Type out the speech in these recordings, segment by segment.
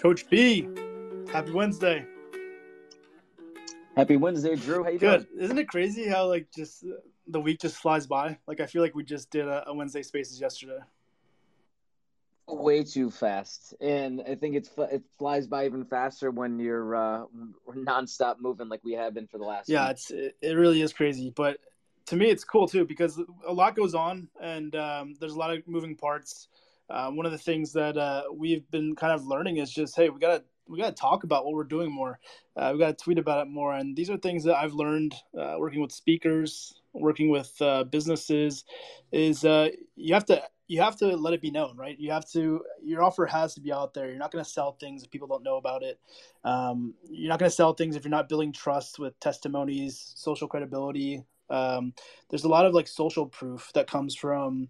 Coach B, happy Wednesday. Happy Wednesday, Drew. How you Good. doing? Isn't it crazy how like just the week just flies by? Like I feel like we just did a, a Wednesday Spaces yesterday. Way too fast, and I think it's it flies by even faster when you're uh, nonstop moving like we have been for the last. Yeah, week. it's it, it really is crazy, but to me it's cool too because a lot goes on and um, there's a lot of moving parts. Uh, one of the things that uh, we've been kind of learning is just hey, we gotta we gotta talk about what we're doing more. Uh, we gotta tweet about it more, and these are things that I've learned uh, working with speakers, working with uh, businesses. Is uh, you have to you have to let it be known, right? You have to your offer has to be out there. You're not going to sell things if people don't know about it. Um, you're not going to sell things if you're not building trust with testimonies, social credibility. Um, there's a lot of like social proof that comes from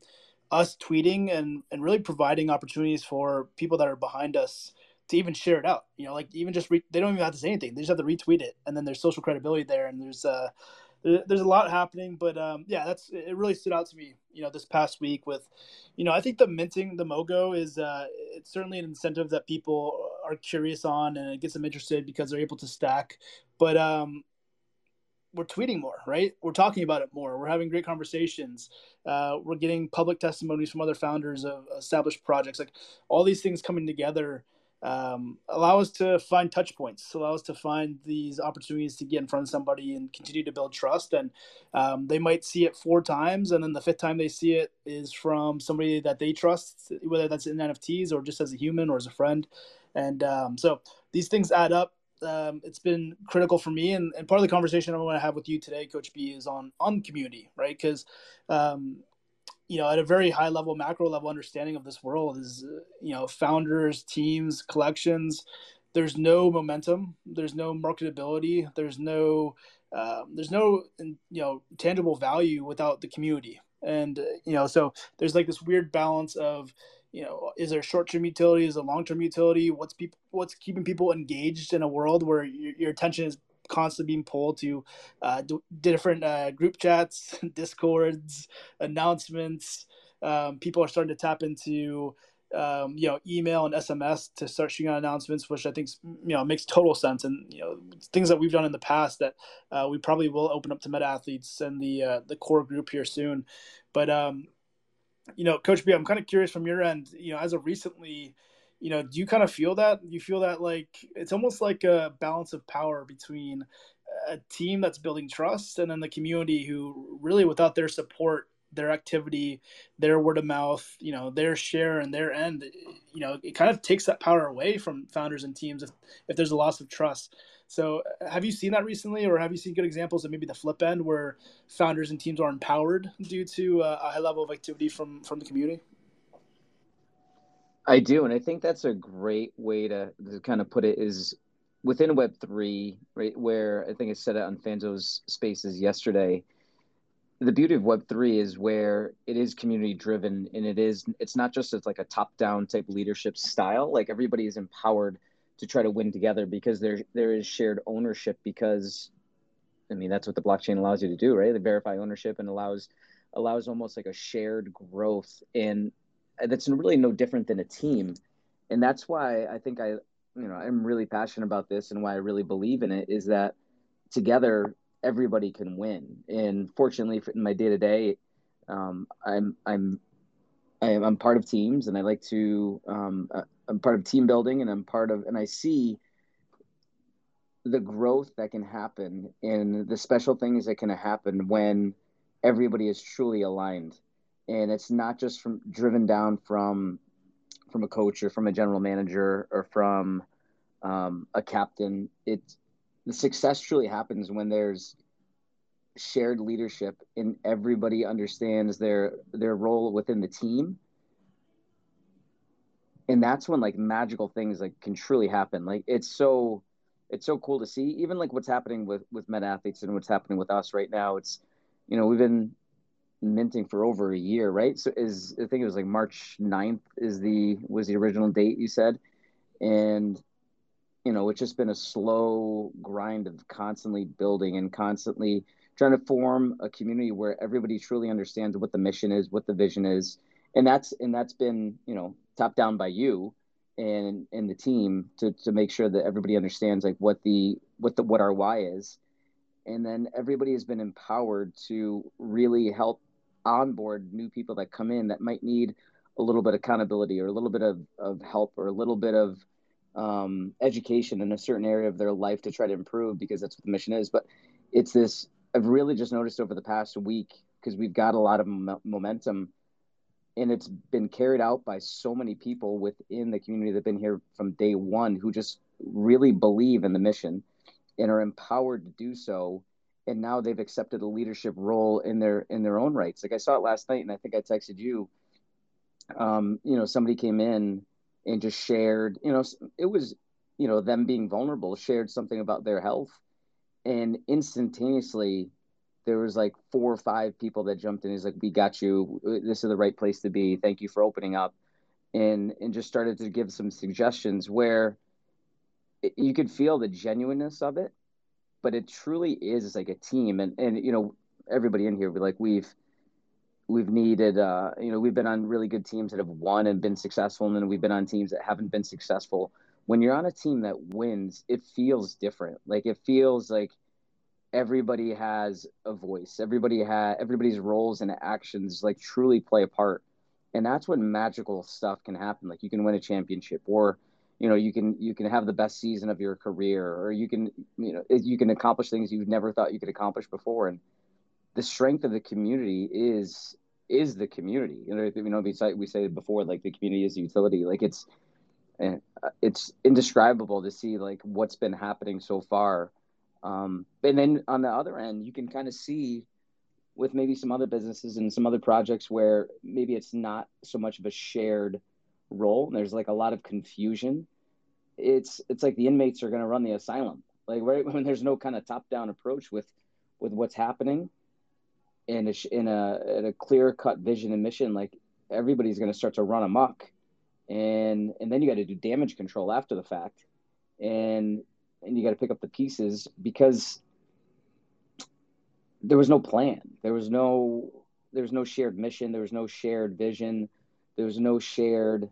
us tweeting and and really providing opportunities for people that are behind us to even share it out. You know, like even just re- they don't even have to say anything; they just have to retweet it, and then there's social credibility there, and there's uh there's a lot happening. But um, yeah, that's it. Really stood out to me, you know, this past week with, you know, I think the minting the Mogo is uh, it's certainly an incentive that people are curious on, and it gets them interested because they're able to stack. But um, we're tweeting more, right? We're talking about it more. We're having great conversations. Uh, we're getting public testimonies from other founders of established projects. Like all these things coming together um, allow us to find touch points, allow us to find these opportunities to get in front of somebody and continue to build trust. And um, they might see it four times, and then the fifth time they see it is from somebody that they trust, whether that's in NFTs or just as a human or as a friend. And um, so these things add up um, it's been critical for me. And, and part of the conversation i want to have with you today coach b is on on community right? Because um, you know at a very high level macro level understanding of this world is uh, you know founders teams collections there's no momentum there's no marketability there's no um, there's no you know tangible value without the community. And uh, you know so there's like this weird balance of you know, is there short-term utility? Is it long-term utility? What's people? What's keeping people engaged in a world where your, your attention is constantly being pulled to uh, different uh, group chats, discords, announcements. Um, people are starting to tap into um, you know email and SMS to start shooting out announcements, which I think you know makes total sense. And you know things that we've done in the past that uh, we probably will open up to meta athletes and the uh, the core group here soon. But um, you know, Coach B, I'm kind of curious from your end, you know, as of recently, you know, do you kind of feel that? You feel that like it's almost like a balance of power between a team that's building trust and then the community who really without their support their activity, their word of mouth, you know, their share and their end, you know, it kind of takes that power away from founders and teams if, if there's a loss of trust. So, have you seen that recently, or have you seen good examples of maybe the flip end where founders and teams are empowered due to uh, a high level of activity from from the community? I do, and I think that's a great way to, to kind of put it. Is within Web three, right? Where I think I said it on Fanzo's Spaces yesterday. The beauty of Web three is where it is community driven, and it is. It's not just it's like a top down type leadership style. Like everybody is empowered to try to win together because there there is shared ownership because I mean that's what the blockchain allows you to do, right? They verify ownership and allows allows almost like a shared growth and that's really no different than a team. And that's why I think I you know, I'm really passionate about this and why I really believe in it is that together everybody can win. And fortunately in my day to day, um I'm I'm I'm part of teams and I like to um, I'm part of team building and I'm part of and I see the growth that can happen and the special things that can happen when everybody is truly aligned. And it's not just from driven down from from a coach or from a general manager or from um, a captain. It's the success truly happens when there's shared leadership and everybody understands their their role within the team and that's when like magical things like can truly happen. Like it's so it's so cool to see. Even like what's happening with with meta athletes and what's happening with us right now it's you know we've been minting for over a year right? So is i think it was like march 9th is the was the original date you said? And you know it's just been a slow grind of constantly building and constantly trying to form a community where everybody truly understands what the mission is what the vision is. And that's and that's been you know top down by you and and the team to to make sure that everybody understands like what the what the what our why is. And then everybody has been empowered to really help onboard new people that come in that might need a little bit of accountability or a little bit of, of help or a little bit of um, education in a certain area of their life to try to improve because that's what the mission is. But it's this i've really just noticed over the past week because we've got a lot of momentum and it's been carried out by so many people within the community that have been here from day one who just really believe in the mission and are empowered to do so. And now they've accepted a leadership role in their in their own rights. Like i saw it last night and i think i texted you. Um, you know somebody came in and just shared you know it was you know them being vulnerable shared something about their health. And instantaneously there was like four or five people that jumped in he's like we got you this is the right place to be thank you for opening up and and just started to give some suggestions where you could feel the genuineness of it, but it truly is like a team. And and you know everybody in here, like we've we've needed uh, you know we've been on really good teams that have won and been successful, and then we've been on teams that haven't been successful. When you're on a team that wins, it feels different. Like it feels like everybody has a voice. Everybody has everybody's roles and actions like truly play a part. And that's when magical stuff can happen. Like you can win a championship or you know you can you can have the best season of your career or you can you know you can accomplish things you never thought you could accomplish before and the strength of the community is is the community you know you know we say, we say before like the community is a utility like it's eh, it's indescribable to see like what's been happening so far um, and then on the other end you can kind of see with maybe some other businesses and some other projects where maybe it's not so much of a shared role and there's like a lot of confusion. It's it's like the inmates are going to run the asylum. Like right when there's no kind of top down approach with with what's happening in a in a, in a clear cut vision and mission like everybody's going to start to run amok. And and then you got to do damage control after the fact. And and you got to pick up the pieces because there was no plan there was no there was no shared mission there was no shared vision there was no shared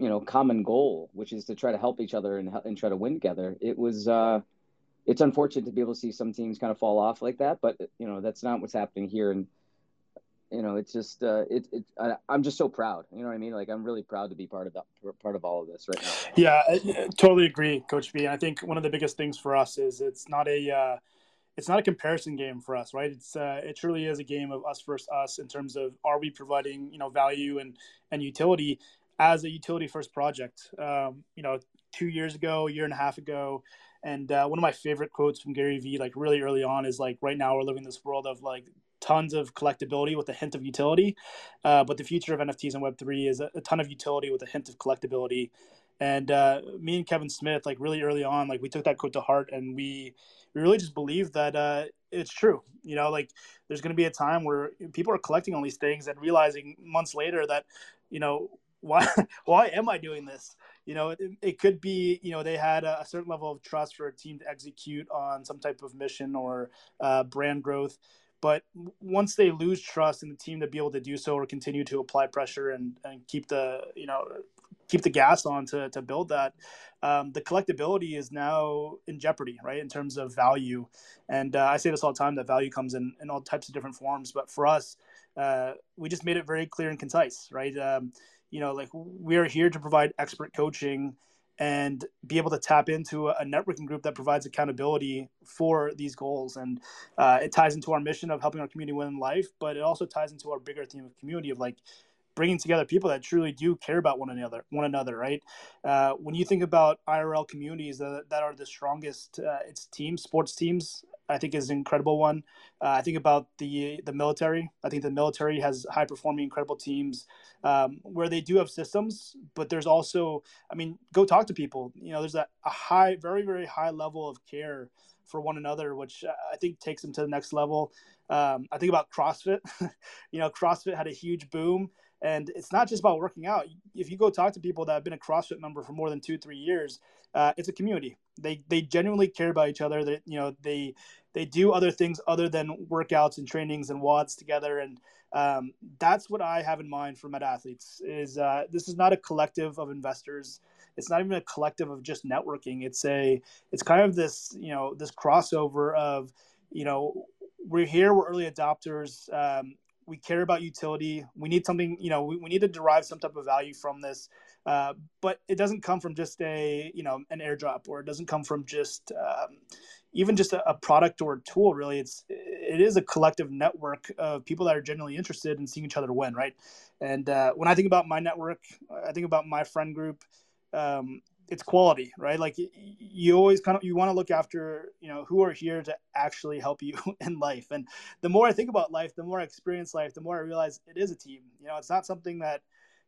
you know common goal, which is to try to help each other and and try to win together. It was uh, it's unfortunate to be able to see some teams kind of fall off like that, but you know that's not what's happening here. And you know, it's just uh, it, it I, am just so proud. You know what I mean? Like I'm really proud to be part of that, part of all of this right now. Yeah, I, totally agree, Coach B. I think one of the biggest things for us is it's not a uh, it's not a comparison game for us, right? It's uh, it truly is a game of us versus us in terms of are we providing you know value and and utility as a utility first project. Um, you know, two years ago, a year and a half ago, and uh, one of my favorite quotes from Gary Vee, like really early on, is like, "Right now, we're living this world of like tons of collectability with a hint of utility, uh, but the future of NFTs and Web three is a, a, ton of utility with a hint of collectability." And uh, me and Kevin Smith, like really early on, like we took that quote to heart, and we we really just believe that uh, it's true. You know, like there's going to be a time where people are collecting all these things and realizing months later that, you know, why why am I doing this? You know, it, it could be you know they had a, a, certain level of trust for a team to execute on some type of mission or uh, brand growth. But once they lose trust in the team to be able to do so or continue to apply pressure and, and keep the you know keep the gas on to, to build that, um, the collectability is now in jeopardy, right? In terms of value. And uh, I say this all the time that value comes in, in all types of different forms. But for us, uh, we just made it very clear and concise, right? Um, you know, like we are here to provide expert coaching and be able to tap into a networking group that provides accountability for these goals. And uh, it ties into our mission of helping our community win in life, but it also ties into our bigger theme of community of like bringing together people that truly do care about one another. One another, right? Uh, when you think about IRL communities that, that are the strongest, uh, it's teams, sports teams I think is an incredible one. Uh, I think about the the military. I think the military has high performing, incredible teams um, where they do have systems, but there's also, I mean, go talk to people. You know, there's a, a high, very very high level of care for one another, which I think takes them to the next level. Um, I think about CrossFit. you know, CrossFit had a huge boom, and it's not just about working out. If you go talk to people that have been a CrossFit member for more than two, three years, uh, it's a community. They they genuinely care about each other. That you know they they do other things other than workouts and trainings and WODs together, and um, that's what I have in mind for Meta Athletes. Is uh, this is not a collective of investors it's not even a collective of just networking it's a it's kind of this you know this crossover of you know we're here we're early adopters um, we care about utility. We need something you know we, we need to derive some type of value from this. Uh, but it doesn't come from just a you know an airdrop or it doesn't come from just um, even just a, a, product or a tool really. It's it is a collective network of people that are genuinely interested in seeing each other win right? And uh, when i think about my network i think about my friend group um, it's quality, right? Like you always kind of you want to look after, you know, who are here to actually help you in life. And the more I think about life, the more I experience life, the more I realize it is a team. You know, it's not something that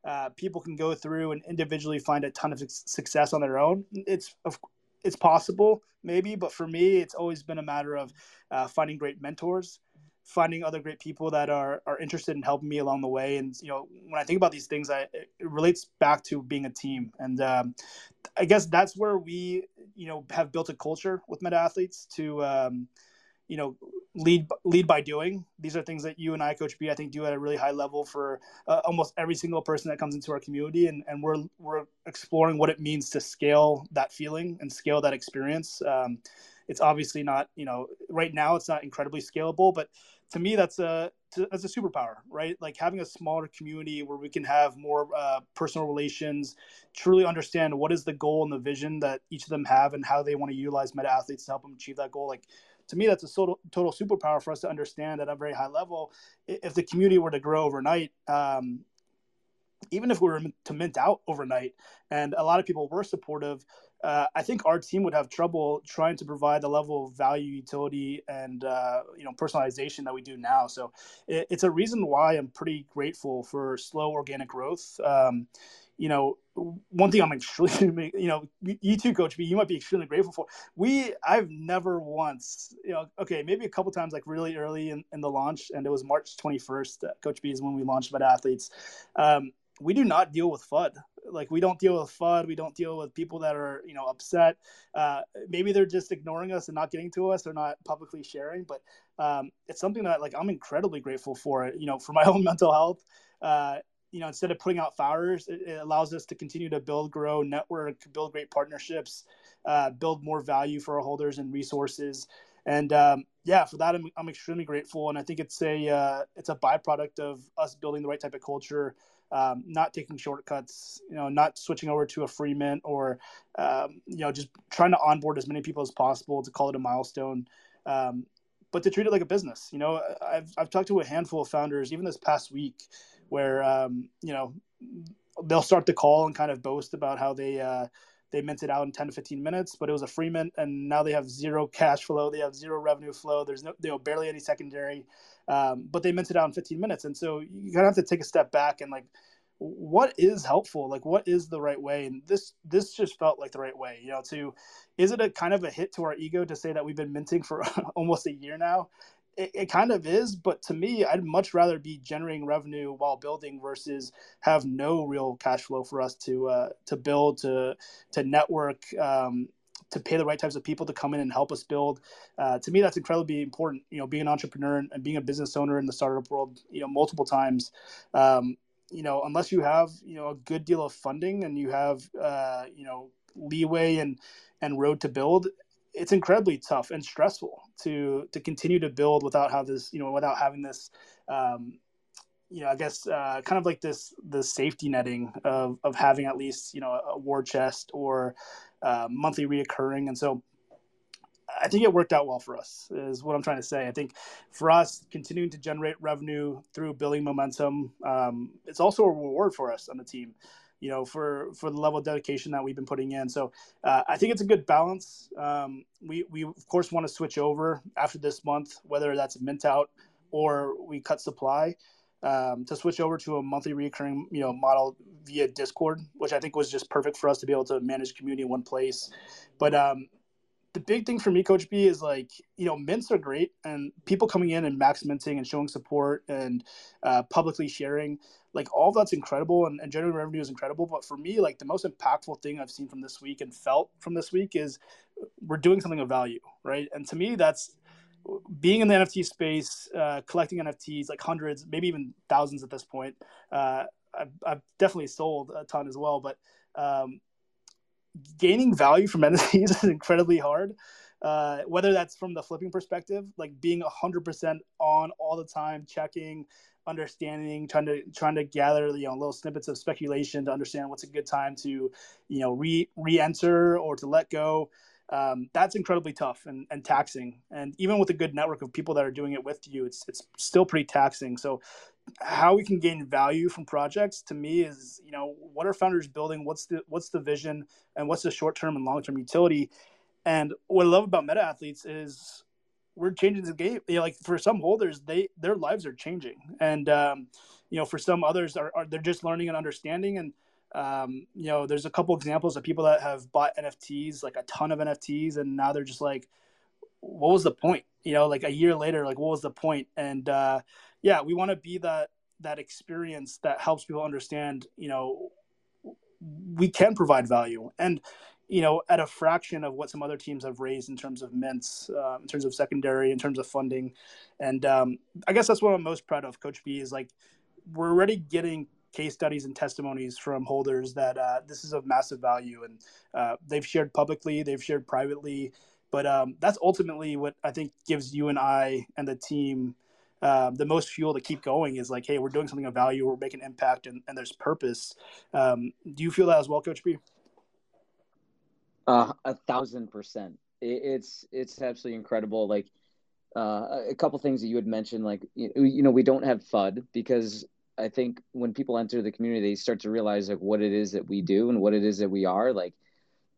uh, people can go through and individually find a ton of success on their own. It's of it's possible maybe, but for me, it's always been a matter of uh, finding great mentors finding other great people that are are interested in helping me along the way. And you know when i think about these things i it relates back to being a team. And um, i guess that's where we you know have built a culture with meta athletes to um, you know lead lead by doing. These are things that you and i coach b i think do at a really high level for uh, almost every single person that comes into our community. And, and we're we're exploring what it means to scale that feeling and scale that experience. Um, it's obviously not you know right now it's not incredibly scalable but to me that's a that's a superpower right? Like having a smaller community where we can have more uh, personal relations truly understand what is the goal and the vision that each of them have and how they want to utilize meta athletes to help them achieve that goal. Like to me that's a total, total superpower for us to understand at a very high level. If the community were to grow overnight um, even if we were to mint out overnight and a lot of people were supportive uh, I think our team would have trouble trying to provide the level of value, utility, and uh, you know personalization that we do now. So it, it's a reason why I'm pretty grateful for slow organic growth. Um, you know, one thing I'm extremely, you know, you too, Coach B, you might be extremely grateful for. We, I've never once, you know, okay, maybe a couple times, like really early in, in the launch, and it was March 21st. Coach B is when we launched Meta Athletes. Um, we do not deal with FUD. Like we don't deal with FUD. We don't deal with people that are, you know, upset. Uh, maybe they're just ignoring us and not getting to us. They're not publicly sharing, but um, it's something that like I'm incredibly grateful for. You know, for my own mental health. Uh, you know, instead of putting out fires, it, it, allows us to continue to build, grow, network, build great partnerships, uh, build more value for our holders and resources. And um, yeah, for that, I'm, I'm extremely grateful. And I think it's a uh, it's a byproduct of us building the right type of culture um, not taking shortcuts, you know, not switching over to a free mint or, um, you know, just trying to onboard as many people as possible to call it a milestone. Um, but to treat it like a business, you know, I've, I've talked to a handful of founders, even this past week, where, um, you know, they'll start the call and kind of boast about how they, uh, they minted out in 10 to 15 minutes, but it was a free mint, and now they have zero cash flow. They have zero revenue flow. There's no, you know, barely any secondary, um, but they minted out in 15 minutes. And so you kind of have to take a step back and like, what is helpful? Like, what is the right way? And this this just felt like the right way. You know, to is it a kind of a hit to our ego to say that we've been minting for almost a year now? it, it, kind of is, but to me, I'd much rather be generating revenue while building versus have no real cash flow for us to uh, to build, to to network, um, to pay the right types of people to come in and help us build. Uh, to me, that's incredibly important. You know, being an entrepreneur and, being a business owner in the startup world, you know, multiple times. Um, you know, unless you have you know a good deal of funding and you have uh, you know leeway and and road to build it's incredibly tough and stressful to to continue to build without have this you know without having this um, you know I guess uh, kind of like this the safety netting of of having at least you know a war chest or uh, monthly reoccurring and so I think it worked out well for us is what I'm trying to say. I think for us continuing to generate revenue through building momentum, um, it's also a reward for us on the team you know, for for the level of dedication that we've been putting in. So uh, I think it's a good balance. Um, we we of course want to switch over after this month, whether that's mint out or we cut supply. Um, to switch over to a monthly recurring you know model via discord which i think was just perfect for us to be able to manage community in one place but um, the big thing for me, Coach B, is like you know mints are great, and people coming in and max minting and showing support and uh, publicly sharing, like all that's incredible, and, and generating revenue is incredible. But for me, like the most impactful thing I've seen from this week and felt from this week is we're doing something of value, right? And to me, that's being in the NFT space, uh, collecting NFTs, like hundreds, maybe even thousands at this point. Uh, I've, I've, definitely sold a ton as well, but um, gaining value from NFTs is incredibly hard. Uh, whether that's from the flipping perspective, like being 100% on all the time, checking, understanding, trying to trying to gather you know little snippets of speculation to understand what's a good time to you know re re-enter or to let go. Um, that's incredibly tough and, and taxing. And even with a good network of people that are doing it with you, it's it's still pretty taxing. So how we can gain value from projects to me is you know what are founders building? What's the what's the vision? And what's the short term and long term utility? And what i love about meta athletes is we're changing the game. You know, like for some holders they their lives are changing. And um, you know for some others are, are, they're just learning and understanding. And um, you know there's a couple examples of people that have bought nfts like a ton of nfts and now they're just like what was the point? You know like a year later like what was the point? and uh, yeah, we want to be that that experience that helps people understand, you know, we can provide value. And you know at a fraction of what some other teams have raised in terms of mints uh, in terms of secondary in terms of funding. And um, i guess that's what i'm most proud of coach b is like we're already getting case studies and testimonies from holders that uh, this is of massive value and uh, they've shared publicly they've shared privately but um, that's ultimately what i think gives you and i and the team um, the most fuel to keep going is like, hey, we're doing something of value, we're making impact, and, and there's purpose. Um, do you feel that as well, Coach B? Uh, a thousand percent. It, it's it's absolutely incredible. Like uh, a couple things that you had mentioned, like you, you know, we don't have FUD because I think when people enter the community, they start to realize like what it is that we do and what it is that we are. Like,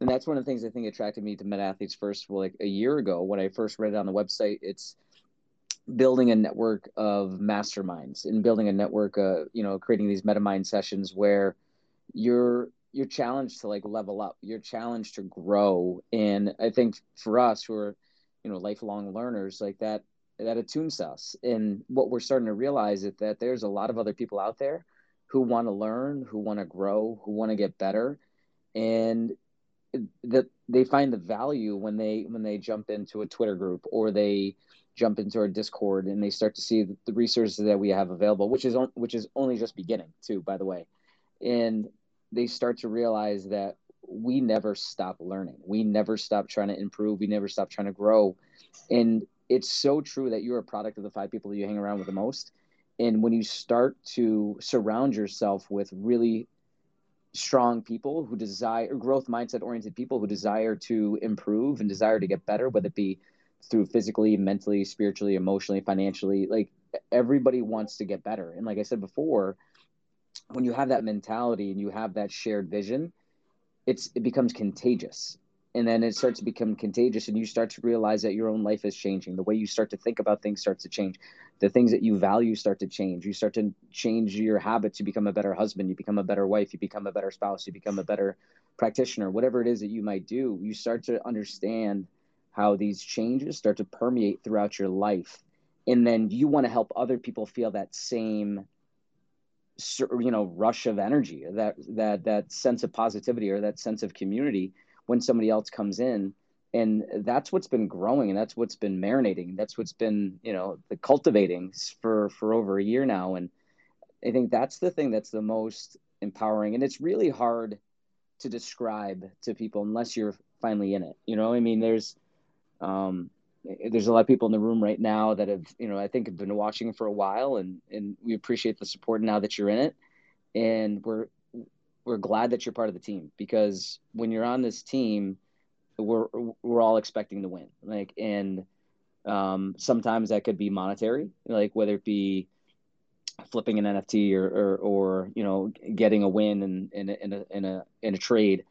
and that's one of the things I think attracted me to Meta Athletes first. Like a year ago, when I first read it on the website, it's building a network of masterminds and building a network uh you know creating these metamind sessions where you're you're challenged to like level up you're challenged to grow and i think for us who are you know lifelong learners like that that attunes us and what we're starting to realize is that there's a lot of other people out there who want to learn who want to grow who want to get better. And that they find the value when they when they jump into a twitter group or they jump into our Discord and they start to see the resources that we have available, which is which is only just beginning too, by the way, and they start to realize that we never stop learning, we never stop trying to improve, we never stop trying to grow, and it's so true that you're a product of the five people you hang around with the most, and when you start to surround yourself with really strong people who desire growth mindset oriented people who desire to improve and desire to get better whether it be through physically, mentally, spiritually, emotionally, financially. Like everybody wants to get better. And like I said before, when you have that mentality and you have that shared vision, it's it becomes contagious. And then it starts to become contagious and you start to realize that your own life is changing. The way you start to think about things starts to change. The things that you value start to change. You start to change your habits. You become a better husband, you become a better wife, you become a better spouse, you become a better practitioner, whatever it is that you might do, you start to understand how these changes start to permeate throughout your life and then you want to help other people feel that same you know rush of energy that that that sense of positivity or that sense of community when somebody else comes in. And that's what's been growing and that's what's been marinating. That's what's been you know the cultivating for for over a year now. And i think that's the thing that's the most empowering. And it's really hard to describe to people unless you're finally in it. You know i mean there's um, there's a lot of people in the room right now that have, you know, I think have been watching for a while, and and we appreciate the support now that you're in it, and we're we're glad that you're part of the team because when you're on this team, we're we're all expecting to win, like and um, sometimes that could be monetary, like whether it be flipping an NFT or or, or you know getting a win in in a, in a in a in a trade,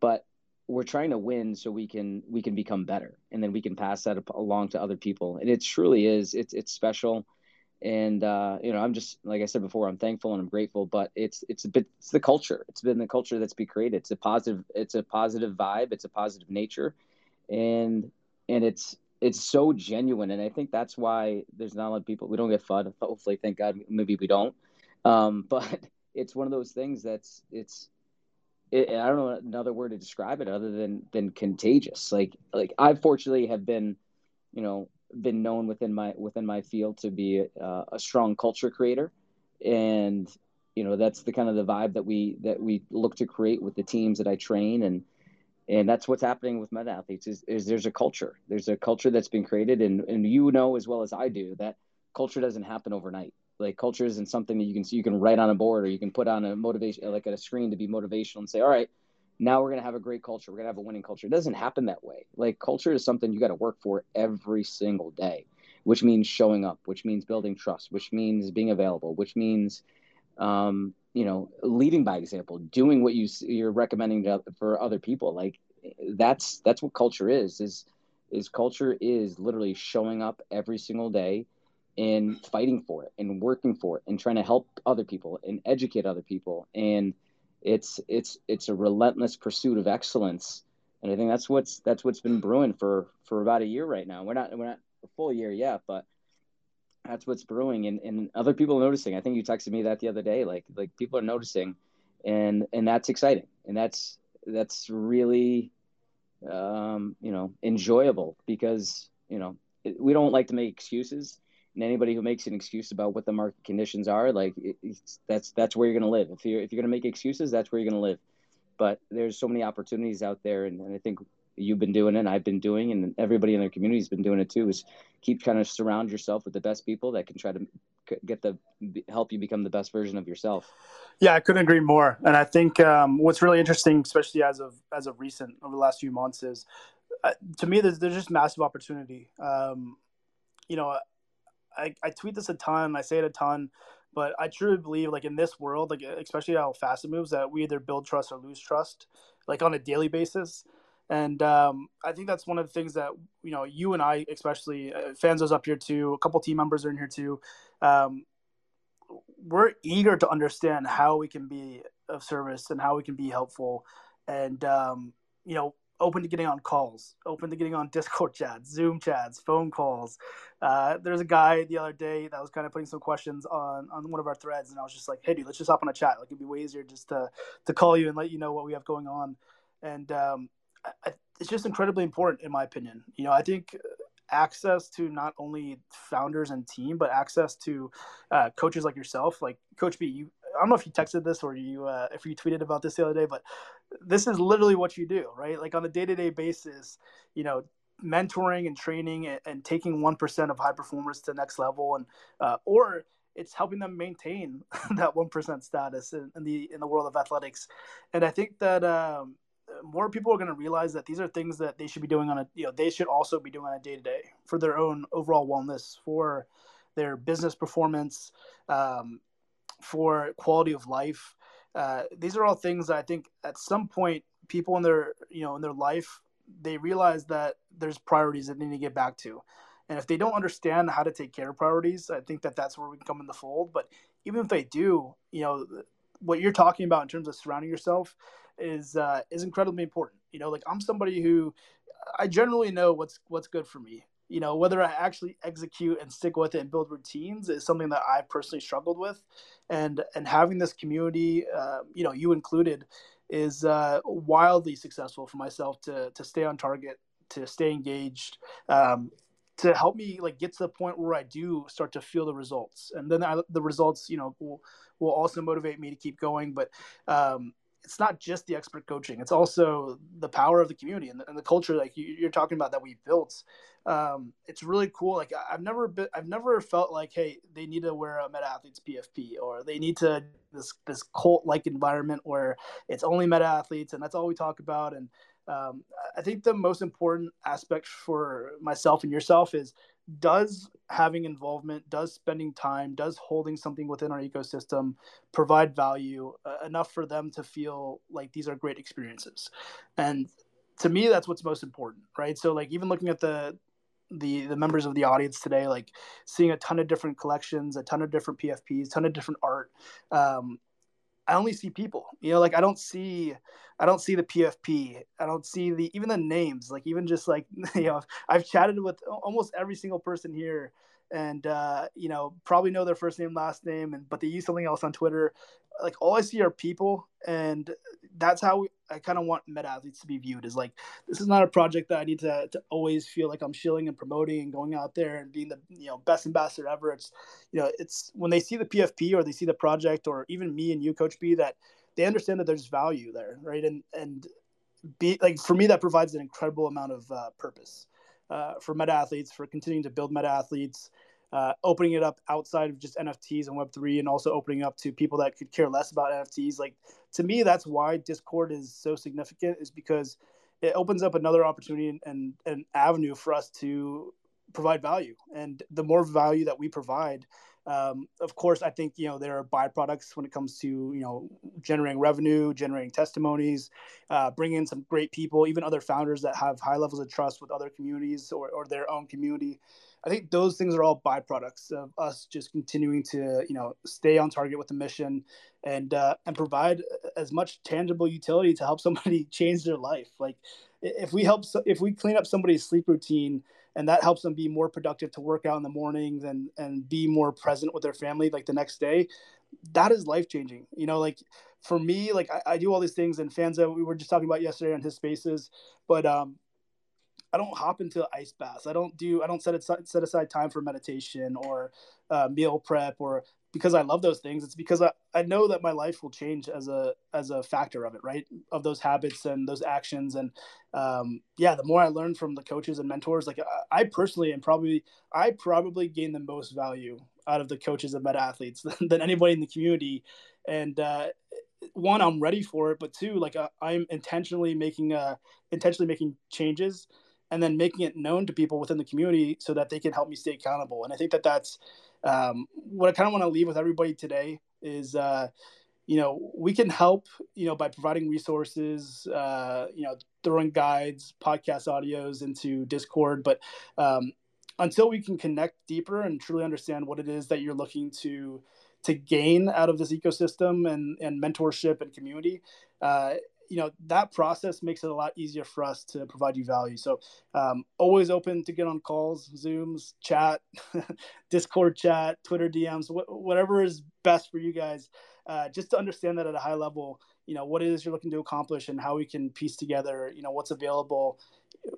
but we're trying to win so we can we can become better and then we can pass that along to other people. And it truly is it's it's special and uh, you know i'm just like i said before i'm thankful and i'm grateful but it's it's a bit it's the culture it's been the culture that's been created it's a positive it's a positive vibe it's a positive nature and and it's it's so genuine, and I think that's why there's not a lot of people. We don't get FUD. Hopefully, thank God, maybe we don't. Um, but it's one of those things that's it's. It, I don't know another word to describe it other than than contagious. Like like I fortunately have been, you know, been known within my within my field to be a, a strong culture creator, and you know that's the kind of the vibe that we that we look to create with the teams that I train. And and that's what's happening with Meta Athletes is, is there's a culture. There's a culture that's been created. And, and you know as well as i do that culture doesn't happen overnight. Like culture isn't something that you can you can write on a board or you can put on a motivation like a screen to be motivational and say all right now we're going to have a great culture. We're going to have a winning culture. It doesn't happen that way. Like culture is something you got to work for every single day which means showing up which means building trust which means being available which means um, you know leading by example doing what you you're recommending to, for other people. Like that's that's what culture is is is culture is literally showing up every single day and fighting for it and working for it and trying to help other people and educate other people and it's it's it's a relentless pursuit of excellence. And i think that's what's that's what's been brewing for for about a year right now. We're not we're not a full year yet but that's what's brewing. And, and other people noticing. I think you texted me that the other day like like people are noticing and and that's exciting. And that's that's really um you know enjoyable because you know we don't like to make excuses and anybody who makes an excuse about what the market conditions are like that's that's where you're going to live if you're if you're going to make excuses that's where you're going to live but there's so many opportunities out there and, and i think you've been doing it, and I've been doing, and everybody in their community has been doing it too. Is keep kind of surround yourself with the best people that can try to get the help you become the best version of yourself. Yeah, I couldn't agree more. And I think um, what's really interesting, especially as of as of recent over the last few months, is uh, to me there's, there's just massive opportunity. Um, you know, I, I tweet this a ton, I say it a ton, but I truly believe like in this world, like especially how fast it moves, that we either build trust or lose trust, like on a daily basis. And um, I think that's one of the things that you know you and I, especially uh, Fanzo's up here too. A couple team members are in here too. Um, we're eager to understand how we can be of service and how we can be helpful, and um, you know, open to getting on calls, open to getting on Discord chats, Zoom chats, phone calls. Uh, there's a guy the other day that was kind of putting some questions on on one of our threads, and I was just like, "Hey, dude, let's just hop on a chat. Like, it'd be way easier just to to call you and let you know what we have going on." And um, I, it's just incredibly important in my opinion. You know, I think access to not only founders and team, but access to uh, coaches like yourself, like Coach B. You, I don't know if you texted this or you uh, if you tweeted about this the other day, but this is literally what you do, right? Like on a day to day basis, you know, mentoring and training and, and taking one percent of high performers to the next level, and uh, or it's helping them maintain that one percent status in, in, the in the world of athletics, and I think that um, more people are going to realize that these are things that they should be doing on a you know they should also be doing on a day to day for their own overall wellness for their business performance um, for quality of life uh, these are all things that i think at some point people in their you know in their life they realize that there's priorities that they need to get back to and if they don't understand how to take care of priorities i think that that's where we can come in the fold but even if they do you know what you're talking about in terms of surrounding yourself is uh, is incredibly important. You know, like I'm somebody who I generally know what's what's good for me. You know, whether I actually execute and stick with it and build routines is something that I personally struggled with, and and having this community, uh, you know, you included, is uh, wildly successful for myself to to stay on target, to stay engaged, um, to help me like get to the point where I do start to feel the results, and then I, the results, you know, will will also motivate me to keep going. But um, it's not just the expert coaching; it's also the power of the community and the, and the culture, like you, are talking about, that we built. Um, it's really cool. Like I've never been, I've never felt like, hey, they need to wear a Meta Athletes PFP, or they need to this this cult like environment where it's only Meta Athletes, and that's all we talk about. And um, I think the most important aspect for myself and yourself is does having involvement, does spending time, does holding something within our ecosystem provide value uh, enough for them to feel like these are great experiences? And to me, that's what's most important, right? So, like, even looking at the the the members of the audience today, like seeing a ton of different collections, a ton of different PFPs, ton of different art. Um, I only see people. You know, like I don't see I don't see the PFP. I don't see the even the names. Like even just like you know, I've chatted with almost every single person here, and uh, you know probably know their first name, last name, and but they use something else on Twitter. Like all I see are people, and that's how I kind of want Meta Athletes to be viewed. Is like this is not a project that I need to, to always feel like I'm shilling and promoting and going out there and being the you know best ambassador ever. It's you know it's when they see the PFP or they see the project or even me and you, Coach B, that they understand that there's value there, right? And and be like for me that provides an incredible amount of uh, purpose uh, for Meta Athletes for continuing to build Meta Athletes uh, opening it up outside of just NFTs and Web3, and also opening up to people that could care less about NFTs. Like to me, that's why Discord is so significant, is because it opens up another opportunity and an avenue for us to provide value. And the more value that we provide, um, of course, I think you know there are byproducts when it comes to you know generating revenue, generating testimonies, uh, bringing in some great people, even other founders that have high levels of trust with other communities or, or their own community. I think those things are all byproducts of us just continuing to, you know, stay on target with the mission and uh, and provide as much tangible utility to help somebody change their life. Like if we help, if we clean up somebody's sleep routine and that helps them be more productive to work out in the mornings and and be more present with their family like the next day, that is life changing. You know, like for me, like I, I do all these things and Fanzo that we were just talking about yesterday on his spaces, but um, I don't hop into ice baths. I don't do I don't set aside, set aside time for meditation or uh, meal prep or because I love those things. It's because I, I know that my life will change as a as a factor of it, right? Of those habits and those actions. And um, yeah, the more I learn from the coaches and mentors, like I, I personally am probably I probably gain the most value out of the coaches and Meta Athletes than, than anybody in the community. And uh, one, I'm ready for it, but two, like uh, I'm intentionally making uh intentionally making changes and then making it known to people within the community so that they can help me stay accountable. And I think that that's um, what I kind of want to leave with everybody today is, uh, you know, we can help, you know, by providing resources, uh, you know, throwing guides, podcast audios into Discord. But um, until we can connect deeper and truly understand what it is that you're looking to to gain out of this ecosystem and, and mentorship and community, uh, you know that process makes it a lot easier for us to provide you value. So um, always open to get on calls zooms chat discord chat twitter dms wh- whatever is best for you guys uh, just to understand that at a high level you know what it is you're looking to accomplish and how we can piece together you know what's available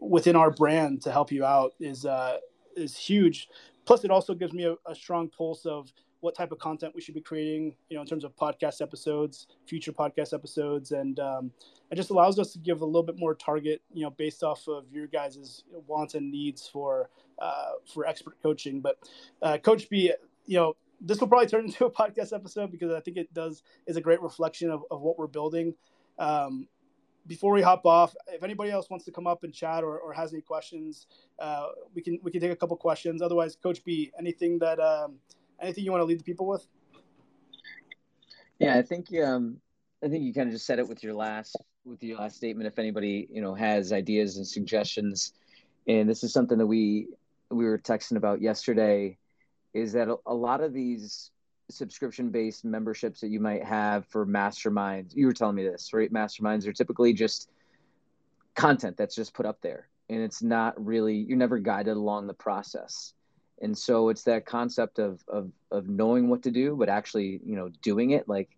within our brand to help you out is uh, is huge. Plus it also gives me a, a strong pulse of what type of content we should be creating, you know, in terms of podcast episodes, future podcast episodes, and um, it just allows us to give a little bit more target, you know, based off of your guys' wants and needs for uh, for expert coaching. But uh, Coach B, you know, this will probably turn into a podcast episode because I think it does is a great reflection of, of what we're building. Um, before we hop off, if anybody else wants to come up and chat or, or has any questions, uh, we can we can take a couple questions. Otherwise, Coach B, anything that um, anything you want to leave the people with? Yeah, I think um, I think you kind of just said it with your last with your last statement. If anybody you know has ideas and suggestions, and this is something that we we were texting about yesterday, is that a, a lot of these subscription based memberships that you might have for masterminds, you were telling me this, right? Masterminds are typically just content that's just put up there, and it's not really you're never guided along the process and so it's that concept of of of knowing what to do but actually you know doing it. Like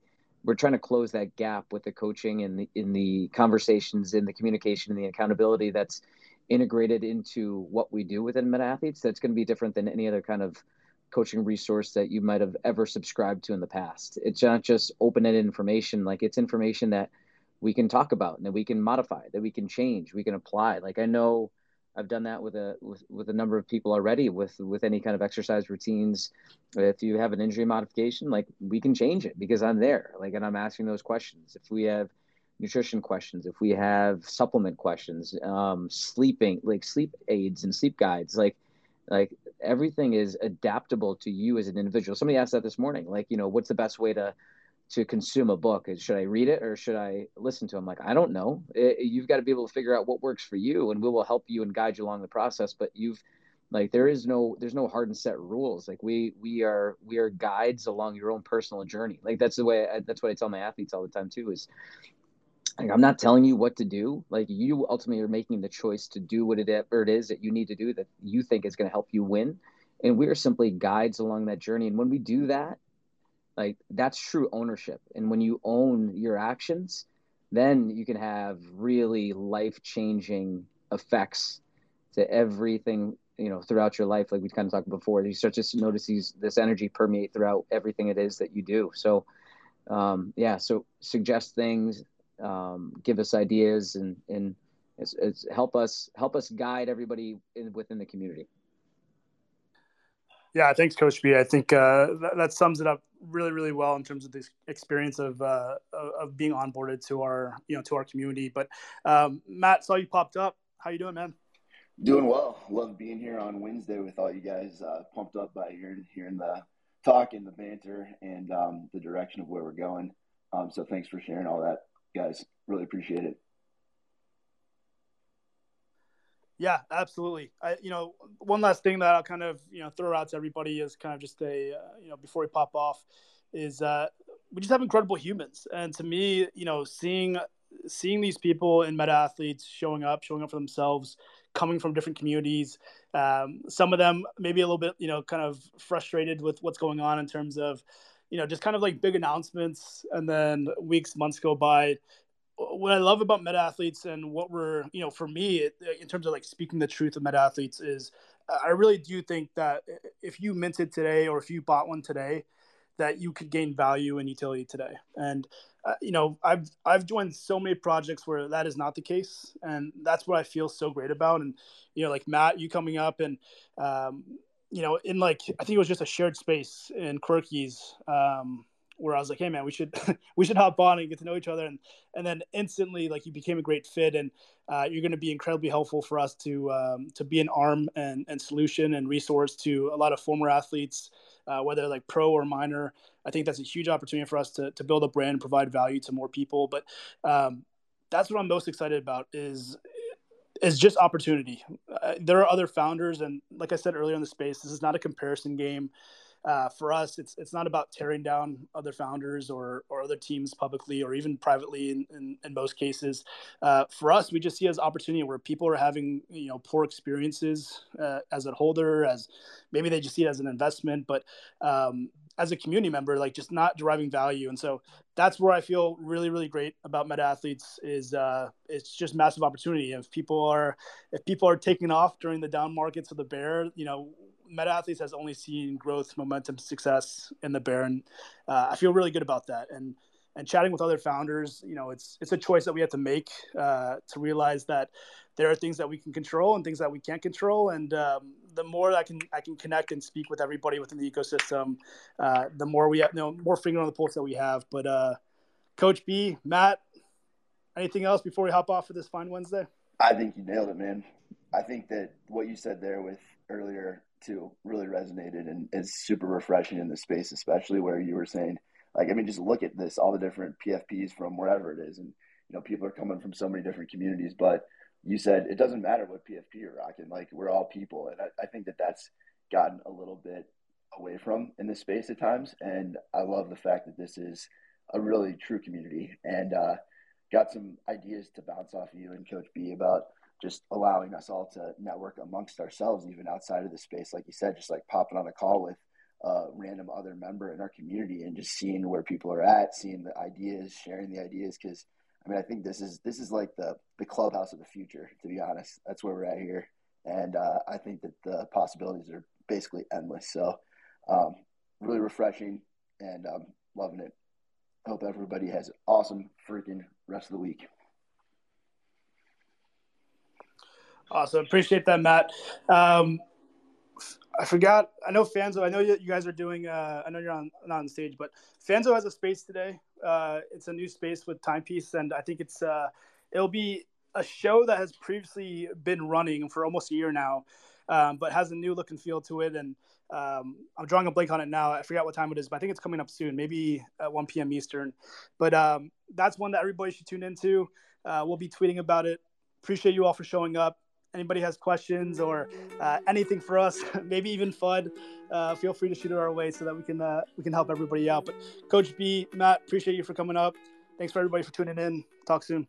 we're trying to close that gap with the coaching and the in the conversations in the communication and the accountability that's integrated into what we do within Meta Athletes that's going to be different than any other kind of coaching resource that you might have ever subscribed to in the past. It's not just open-ended information. Like it's information that we can talk about and that we can modify that we can change we can apply. Like i know I've done that with a with, with a number of people already with with any kind of exercise routines. If you have an injury modification, like we can change it because I'm there. Like and I'm asking those questions. If we have nutrition questions, if we have supplement questions, um, sleeping like sleep aids and sleep guides, like like everything is adaptable to you as an individual. Somebody asked that this morning. Like you know, what's the best way to to consume a book should i read it or should i listen to them like i don't know it, you've got to be able to figure out what works for you and we will help you and guide you along the process but you've Like there is no there's no hard and set rules. Like we we are we are guides along your own personal journey. Like that's the way I, that's what I tell my athletes all the time too. Is like I'm not telling you what to do. Like you ultimately are making the choice to do what whatever it is that you need to do that you think is going to help you win. And we are simply guides along that journey. And when we do that, like that's true ownership. And when you own your actions, then you can have really life changing effects to everything you know throughout your life like we kind of talked before. You start to notice these this energy permeate throughout everything it is that you do. So um, yeah so suggest things um, give us ideas and and it's, it's help us help us guide everybody in, within the community. Yeah thanks coach b. I think uh, that, that, sums it up really really well in terms of this experience of uh, of being onboarded to our you know to our community but um, matt saw you popped up how you doing man Doing well. Love being here on Wednesday with all you guys. Uh, pumped up by hearing hearing the talk and the banter and um, the direction of where we're going. Um, so thanks for sharing all that, guys. Really appreciate it. Yeah, absolutely. I, you know, one last thing that I'll kind of you know throw out to everybody is kind of just a uh, you know before we pop off is uh, we just have incredible humans, and to me, you know, seeing seeing these people in meta athletes showing up, showing up for themselves, coming from different communities. Um, some of them maybe a little bit, you know, kind of frustrated with what's going on in terms of, you know, just kind of like big announcements, and then weeks, months go by. What I love about meta athletes and what we're, you know, for me, in terms of like speaking the truth of meta athletes, is I really do think that if you minted today or if you bought one today, that you could gain value and utility today. And uh, you know, I've I've joined so many projects where that is not the case, and that's what I feel so great about. And you know, like Matt, you coming up and um, you know, in like I think it was just a shared space in Quirkies. Um, where I was like, "Hey, man, we should we should hop on and get to know each other," and and then instantly, like, you became a great fit, and uh, you're going to be incredibly helpful for us to um, to be an arm and and solution and resource to a lot of former athletes, uh, whether like pro or minor. I think that's a huge opportunity for us to to build a brand and provide value to more people. But um, that's what I'm most excited about is is just opportunity. Uh, there are other founders, and like I said earlier in the space, this is not a comparison game uh, for us, it's it's not about tearing down other founders or or other teams publicly or even privately in, in, in most cases. Uh, for us, we just see as opportunity where people are having you know poor experiences uh, as a holder, as maybe they just see it as an investment, but um, as a community member, like just not deriving value. And so that's where I feel really, really great about meta athletes is uh, it's just massive opportunity. If people are if people are taking off during the down markets of the bear, you know, Meta Athletes has only seen growth, momentum, success in the bear, and uh, I feel really good about that. And and chatting with other founders, you know, it's it's a choice that we have to make uh, to realize that there are things that we can control and things that we can't control. And um, the more I can I can connect and speak with everybody within the ecosystem, uh, the more we have, you know, more finger on the pulse that we have. But uh, Coach B, Matt, anything else before we hop off for this fine Wednesday? I think you nailed it, man. I think that what you said there with earlier too really resonated and is super refreshing in this space, especially where you were saying, like, I mean, just look at this, all the different PFPs from wherever it is. And, you know, people are coming from so many different communities, but you said it doesn't matter what PFP you're rocking. Like, we're all people. And I, I think that that's gotten a little bit away from in this space at times. And I love the fact that this is a really true community and, uh, got some ideas to bounce off of you and Coach B about just allowing us all to network amongst ourselves, even outside of the space. Like you said, just like popping on a call with a random other member in our community and just seeing where people are at, seeing the ideas, sharing the ideas. Cause I mean, I think this is, this is like the, the clubhouse of the future, to be honest. That's where we're at here. And uh, I think that the possibilities are basically endless. So um, really refreshing and um, loving it. Hope everybody has an awesome freaking rest of the week. Awesome. Appreciate that, Matt. Um, I forgot. I know Fanzo. I know you, guys are doing. Uh, I know you're on not on stage, but Fanzo has a space today. Uh, it's a new space with Timepiece, and I think it's uh, it'll be a show that has previously been running for almost a year now, um, but has a new look and feel to it. And um, I'm drawing a blank on it now. I forgot what time it is, but I think it's coming up soon, maybe at 1 p.m. Eastern. But um, that's one that everybody should tune into. Uh, we'll be tweeting about it. Appreciate you all for showing up anybody has questions or uh, anything for us, maybe even FUD, uh, feel free to shoot it our way so that we can uh, we can help everybody out. But Coach B, Matt, appreciate you for coming up. Thanks for everybody for tuning in. Talk soon.